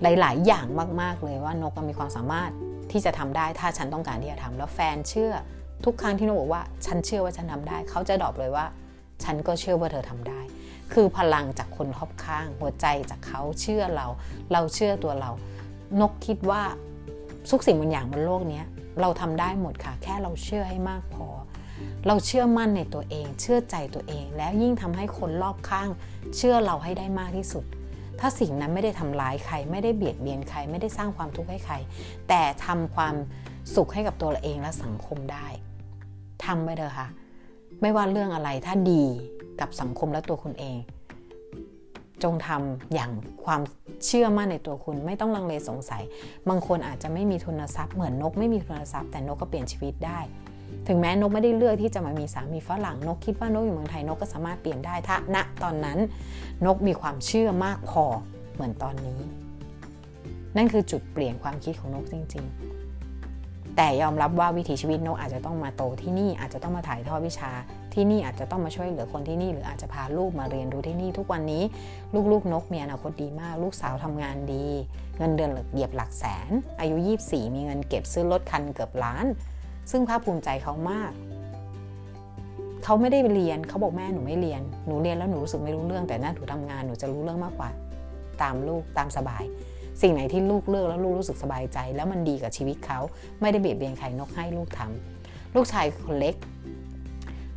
หลาย ๆ อย่างมาก ๆ เลยว่านกมีความสามารถที่จะทำได้ถ้าฉันต้องการที่จะทำแล้วแฟนเชื่อทุกครั้งที่นกบอกว่า ฉันเชื่อว่าฉันทำได้ เขาจะดอปเลยว่า ฉันก็เชื่อว่าเธอทำได้ คือพลังจากคนรอบข้าง หัวใจจากเขาเชื่อเรา เราเชื่อตัวเรา นกคิดว่า ทุกสิ่งบางอย่างบนโลกนี้เราทำได้หมดค่ะ แค่เราเชื่อให้มากพอ เราเชื่อมั่นในตัวเอง เชื่อใจตัวเอง แล้วยิ่งทำให้คนรอบข้าง เชื่อเราให้ได้มากที่สุด ถ้าสิ่งนั้นไม่ได้ทำร้ายใคร ไม่ได้เบียดเบียนใคร ไม่ได้สร้างความทุกข์ให้ใคร แต่ทำความสุขให้กับตัวเราเองและสังคมได้ทำไปเถอะค่ะ ไม่ว่าเรื่องอะไรถ้าดีกับสังคมและตัวคุณเอง จงทำอย่างความเชื่อมั่นในตัวคุณไม่ต้องลังเลสงสัย บางคนอาจจะไม่มีทุนทรัพย์เหมือนนกไม่มีทุนทรัพย์แต่นกก็เปลี่ยนชีวิตได้ ถึงแม้นกไม่ได้เลือกที่จะมามีสามีฝรั่งนกคิดว่านกอยู่เมืองไทยนกก็สามารถเปลี่ยนได้ถ้าณตอนนั้น นกมีความเชื่อมากพอเหมือนตอนนี้ นั่นคือจุดเปลี่ยนความคิดของนกจริง ๆ แต่ยอมรับว่าวิถีชีวิตนกอาจจะต้องมาโตที่นี่อาจจะต้องมาถ่ายทอดวิชา ที่นี่อาจจะต้องมาช่วยเหลือคนที่นี่ หรืออาจจะพาลูกมาเรียนรู้ที่นี่ ทุกวันนี้ลูกๆนกมีอนาคตดีมาก ลูกสาวทำงานดี เงินเดือนเหยียบหลักแสน อายุ 24 มีเงินเก็บซื้อรถคันเกือบล้าน ซึ่งภาคภูมิใจเขามากเขาไม่ได้เรียนเขาบอกแม่หนูไม่เรียน หนูเรียนแล้วหนูรู้สึกไม่รู้เรื่องแต่หน้าหนูทำงานหนูจะรู้เรื่องมากกว่า ตามลูกตามสบาย สิ่งไหนที่ลูกเลือกแล้วลูกรู้สึกสบายใจ แล้วมันดีกับชีวิตเขาไม่ได้เบียดเบียนใครนกให้ลูกทำลูกชายคนเล็ก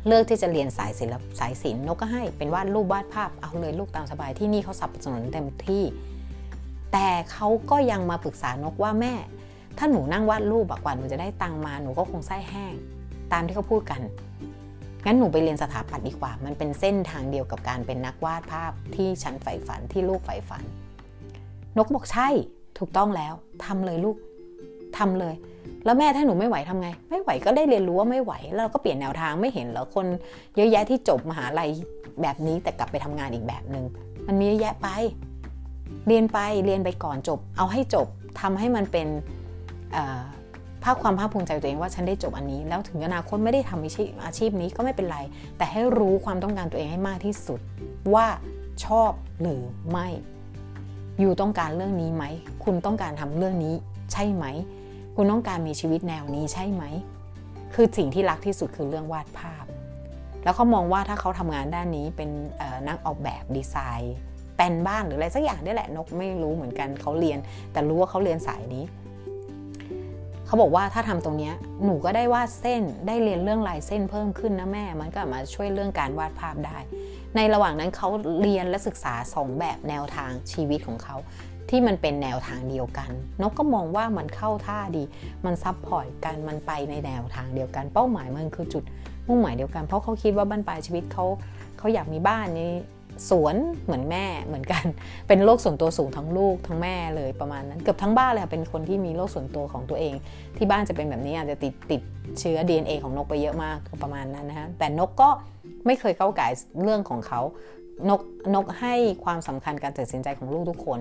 เลือกที่จะเรียนสายศิลป์สายศิลป์นกก็ให้เป็นวาดรูปวาดภาพเอาเลยลูกตามสบายที่นี่เขาสนับสนุนเต็มที่ แต่เขาก็ยังมาปรึกษานกว่าแม่ ถ้าหนูนั่งวาดรูปกว่าหนูจะได้ตังมาหนูก็คงไส้แห้ง ตามที่เขาพูดกันงั้นหนูไปเรียนสถาปัตย์ดีกว่า มันเป็นเส้นทางเดียวกับการเป็นนักวาดภาพที่ฉันใฝ่ฝันที่ลูกใฝ่ฝัน นกบอกใช่ ถูกต้องแล้วทำเลยลูก ทำเลย แล้วแม่ถ้าหนูไม่ไหวทำไง ไม่ไหวก็ได้เรียนรู้ว่าไม่ไหว แล้วก็เปลี่ยนแนวทางไม่เห็นเหรอคนเยอะแยะที่จบมหาลัยแบบนี้แต่กลับไปทำงานอีกแบบหนึง่งมันมีเยอะแยะไป เรียนไปเรียนไปก่อนจบ เอาให้จบทำให้มันเป็นภาคความภาคภูมิใจตัวเองว่าฉันได้จบอันนี้ แล้วถึงอนาคตไม่ได้ทำอาชีพอาชีพนี้ก็ไม่เป็นไร แต่ให้รู้ความต้องการตัวเองให้มากที่สุด ว่าชอบหรือไม่ อยู่ต้องการเรื่องนี้ไหม คุณต้องการทำเรื่องนี้ใช่ไหม คุณต้องการมีชีวิตแนวนี้ใช่ไหม คือสิ่งที่รักที่สุดคือเรื่องวาดภาพ แล้วเขามองว่าถ้าเขาทำงานด้านนี้เป็นนักออกแบบดีไซน์แปนบ้านหรืออะไรสักอย่างนี่แหละนกไม่รู้เหมือนกันเขาเรียน แต่รู้ว่าเขาเรียนสายนี้เขาบอกว่าถ้าทำตรงนี้หนูก็ได้วาดเส้นได้เรียนเรื่องลายเส้นเพิ่มขึ้นนะแม่ มันก็มาช่วยเรื่องการวาดภาพได้ ในระหว่างนั้นเขาเรียนและศึกษาสองแบบแนวทางชีวิตของเขา ที่มันเป็นแนวทางเดียวกัน นกก็มองว่ามันเข้าท่าดี มัน support กัน มันไปในแนวทางเดียวกัน เป้าหมายมันคือจุดมุ่งหมายเดียวกัน เพราะเขาคิดว่าบั้นปลายชีวิตเขาเขาอยากมีบ้านมีสวนเหมือนแม่เหมือนกัน เป็นโลกส่วนตัวสูงทั้งลูกทั้งแม่เลยประมาณนั้นเกือบทั้งบ้านเลยเป็นคนที่มีโลกส่วนตัวของตัวเอง ที่บ้านจะเป็นแบบนี้อาจจะติดติดเชื้อ DNA ของนกไปเยอะมากประมาณนั้นนะฮะแต่นกก็ไม่เคยเข้าก่เรื่องของเขานกนกให้ความสำคัญการตัดสินใจของลูกทุกคน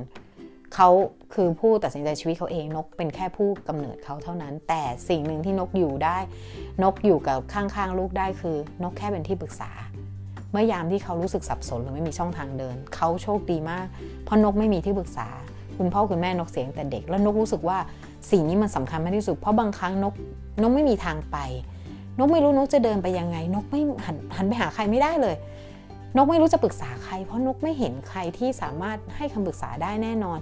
เขาคือผู้ตัดสินใจชีวิตเขาเองนกเป็นแค่ผู้กำเนิดเขาเท่านั้น แต่สิ่งหนึ่งที่นกอยู่ได้ นกอยู่กับข้างๆลูกได้คือ นกแค่เป็นที่ปรึกษา เมื่อยามที่เขารู้สึกสับสนหรือไม่มีช่องทางเดิน เขาโชคดีมาก เพราะนกไม่มีที่ปรึกษา คุณพ่อคุณแม่นกเสียงแต่เด็ก แล้วนกรู้สึกว่าสิ่งนี้มันสำคัญมากที่สุดเพราะบางครั้งนกนกไม่มีทางไป นกไม่รู้นกจะเดินไปยังไง นกไม่หันหันไปหาใครไม่ได้เลยนกไม่รู้จะปรึกษาใคร เพราะนกไม่เห็นใครที่สามารถให้คำปรึกษาได้แน่นอน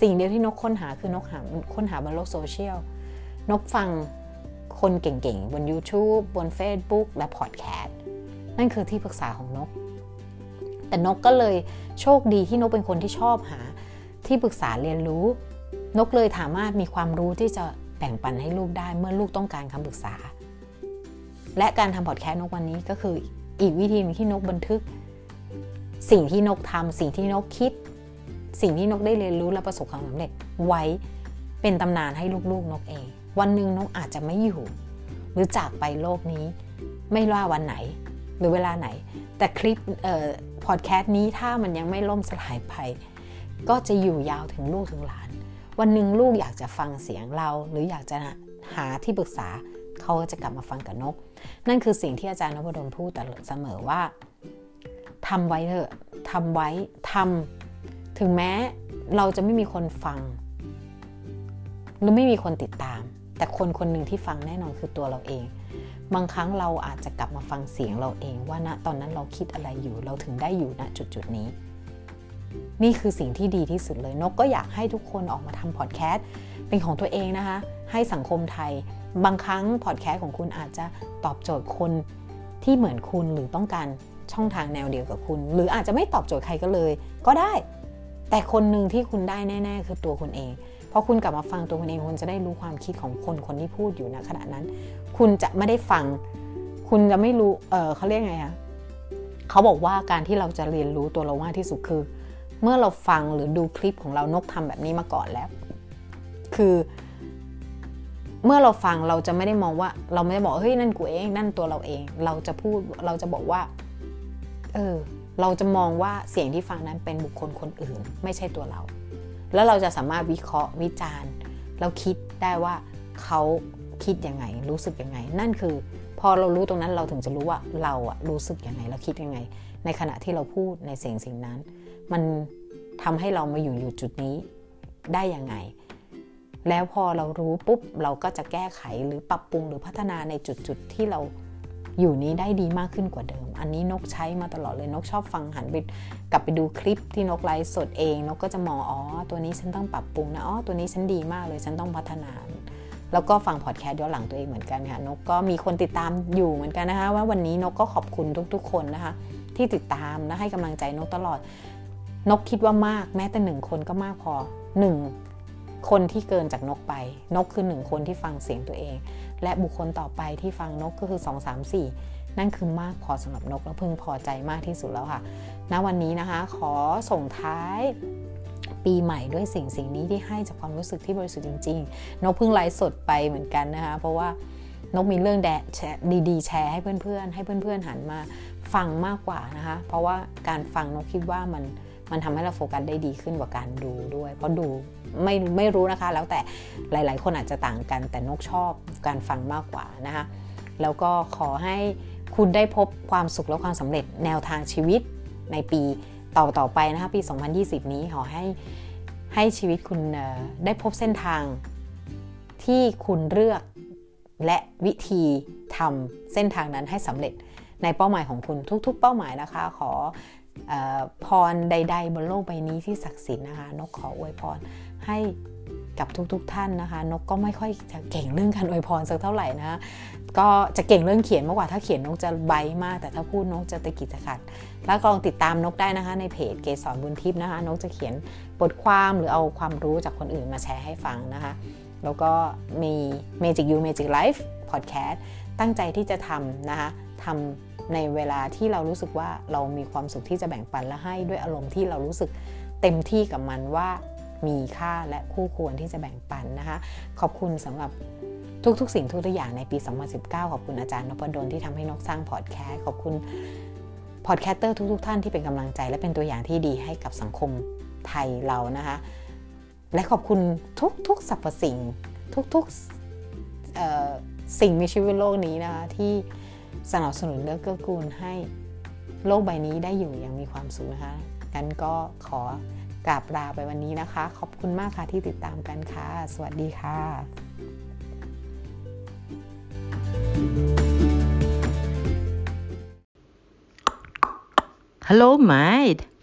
สิ่งเดียวที่นกค้นหาคือนกหาค้นหาบนโลกโซเชียล นกฟังคนเก่งๆ บน YouTube บน Facebook และพอดแคสต์นั่นคือที่ปรึกษาของนก แต่นกก็เลยโชคดีที่นกเป็นคนที่ชอบหา ที่ปรึกษาเรียนรู้ นกเลยสามารถมีความรู้ที่จะแบ่งปันให้ลูกได้เมื่อลูกต้องการคำปรึกษา และการทำพอดแคสต์นกวันนี้ก็คืออีกวิธีนึงที่นกบันทึก สิ่งที่นกทำสิ่งที่นกคิด สิ่งที่นกได้เรียนรู้และประสบความสำเร็จไว้เป็นตำนานให้ลูกๆนกเอง วันหนึ่งนกอาจจะไม่อยู่ หรือจากไปโลกนี้ ไม่ว่าวันไหน หรือเวลาไหน แต่คลิปเอ่อพอดแคสต์นี้ถ้ามันยังไม่ล่มสลายไปก็จะอยู่ยาวถึงลูกถึงหลาน วันหนึ่งลูกอยากจะฟังเสียงเรา หรืออยากจะหาที่ปรึกษาเขาจะกลับมาฟังกับนก นั่นคือสิ่งที่อาจารย์นพดลพูดแต่เสมอว่าทำไว้เถอะทำไว้ทำ ถึงแม้เราจะไม่มีคนฟัง หรือไม่มีคนติดตาม แต่คนคนหนึ่งที่ฟังแน่นอนคือตัวเราเอง บางครั้งเราอาจจะกลับมาฟังเสียงเราเอง ว่าณตอนนั้นเราคิดอะไรอยู่ เราถึงได้อยู่ณจุดจุดนี้ นี่คือสิ่งที่ดีที่สุดเลยนกก็อยากให้ทุกคนออกมาทำพอดแคสต์เป็นของตัวเองนะคะ ให้สังคมไทย บางครั้งพอดแคสต์ของคุณอาจจะตอบโจทย์คนที่เหมือนคุณหรือต้องการช่องทางแนวเดียวกับคุณ หรืออาจจะไม่ตอบโจทย์ใครก็เลย ก็ได้ แต่คนหนึ่งที่คุณได้แน่ ๆ คือตัวคุณเอง เพอคุณกลับมาฟังตัวคุณเองคุณจะได้รู้ความคิดของคนคนที่พูดอยู่ณขณะนั้น คุณจะไม่ได้ฟัง คุณจะไม่รู้เออเขาเรียกไงคะเขาบอกว่าการที่เราจะเรียนรู้ตัวเรามากที่สุดคือ เมื่อเราฟังหรือดูคลิปของเรานกทำแบบนี้มาก่อนแล้ว คือเมื่อเราฟังเราจะไม่ได้มองว่า เราไม่ได้บอกเฮ้ยนั่นกูเอง นั่นตัวเราเอง เราจะพูดเราจะบอกว่า เออ เราจะมองว่าเสียงที่ฟังนั้นเป็นบุคคลคนอื่น ไม่ใช่ตัวเรา แล้วเราจะสามารถวิเคราะห์วิจารณ์แล้วคิดได้ว่าเขาคิดยังไง รู้สึกยังไง นั่นคือ พอเรารู้ตรงนั้นเราถึงจะรู้ว่าเราอะรู้สึกยังไงเราคิดยังไง ในขณะที่เราพูดในเสิ่งสิ่งนั้น มันทำให้เรามาอยู่อยู่จุดนี้ได้ยังไง แล้วพอเรารู้ปุ๊บเราก็จะแก้ไขหรือปรับปรุงหรือพัฒนาในจุดๆที่เรา อยู่นี้ได้ดีมากขึ้นกว่าเดิม อันนี้นกใช้มาตลอดเลยนกชอบฟังหันไปกลับไปดูคลิปที่นกไลฟ์สดเองนกก็จะมองอ๋อตัวนี้ฉันต้องปรับปรุงนะอ๋อตัวนี้ฉันดีมากเลยฉันต้องพัฒนาแล้วก็ฟังพอดแคสต์ย้อนหลังตัวเองเหมือนกันค่ะนกก็มีคนติดตามอยู่เหมือนกันนะคะ ว่าวันนี้นกก็ขอบคุณทุกๆ คนนะคะ ที่ติดตามและให้กำลังใจนกตลอด นกคิดว่ามากแม้แต่หนึ่งคนก็มากพอหนึ่งคนที่เกินจากนกไป นกคือหนึ่งคนที่ฟังเสียงตัวเอง และบุคคลต่อไปที่ฟังนกก็คือ 2 3 4 นั่นคือมากพอสำหรับนกและพึงพอใจมากที่สุดแล้วค่ะณวันนี้นะคะขอส่งท้ายปีใหม่ด้วยสิ่งสิ่งนี้ที่ให้จากความรู้สึกที่บริสุทธิ์จริง ๆ นกเพิ่งไลฟ์สดไปเหมือนกันนะคะ เพราะว่านกมีเรื่องแดแชดีๆ แชร์ให้เพื่อนๆ ให้เพื่อนๆ หันมาฟังมากกว่านะคะ เพราะว่าการฟังนกคิดว่ามัน มันทำให้เราโฟกัสได้ดีขึ้นกว่าการดูด้วย เพราะดูไม่ไม่รู้นะคะ แล้วแต่หลาย ๆ คนอาจจะต่างกัน แต่นกชอบการฟังมากกว่านะคะแล้วก็ขอให้คุณได้พบความสุขและความสำเร็จแนวทางชีวิตในปีต่อต่อไปนะคะปี 2020 นี้ขอให้ให้ชีวิตคุณได้พบเส้นทางที่คุณเลือกและวิธีทำเส้นทางนั้นให้สำเร็จในเป้าหมายของคุณทุก ๆ เป้าหมายนะคะ ขอ พรใด ๆ บนโลกใบนี้ที่ศักดิ์สิทธิ์นะคะนกขออวยพรให้กับทุกๆทท่านนะคะ นกก็ไม่ค่อยจะเก่งเรื่องการอวยพรสักเท่าไหร่นะก็จะเก่งเรื่องเขียนมากกว่าถ้าเขียนนกจะใบมาก แต่ถ้าพูดนกจะตะกิดตะขัด แล้วก็ลองติดตามนกได้นะคะ ในเพจเกสรบุญทิพย์นะคะ นกจะเขียนบทความหรือเอาความรู้จากคนอื่นมาแชร์ให้ฟังนะคะ แล้วก็มี Magic You Magic Life Podcast ตั้งใจที่จะทำนะคะทำ ในเวลาที่เรารู้สึกว่าเรามีความสุขที่จะแบ่งปันและให้ด้วยอารมณ์ที่เรารู้สึกเต็มที่กับมันว่ามีค่าและคู่ควรที่จะแบ่งปันนะคะ ขอบคุณสำหรับทุกๆ สิ่งทุกๆอย่างในปี 2019 ขอบคุณอาจารย์นพดลที่ทำให้นกสร้างพอดแคสต์ขอบคุณ podcaster ทุกๆ ท่านที่เป็นกำลังใจ และเป็นตัวอย่างที่ดีให้กับสังคมไทยเรานะคะ และขอบคุณทุกๆสรรพสิ่งทุกๆสิ่งมีชีวิตโลกนี้นะคะที่ สนับสนุนเลือกเกื้อกูลให้โลกใบนี้ได้อยู่อย่างมีความสุขนะคะงั้นก็ขอกราบลาไปวันนี้นะคะ ขอบคุณมากค่ะที่ติดตามกันค่ะ สวัสดีค่ะ Hello, mate.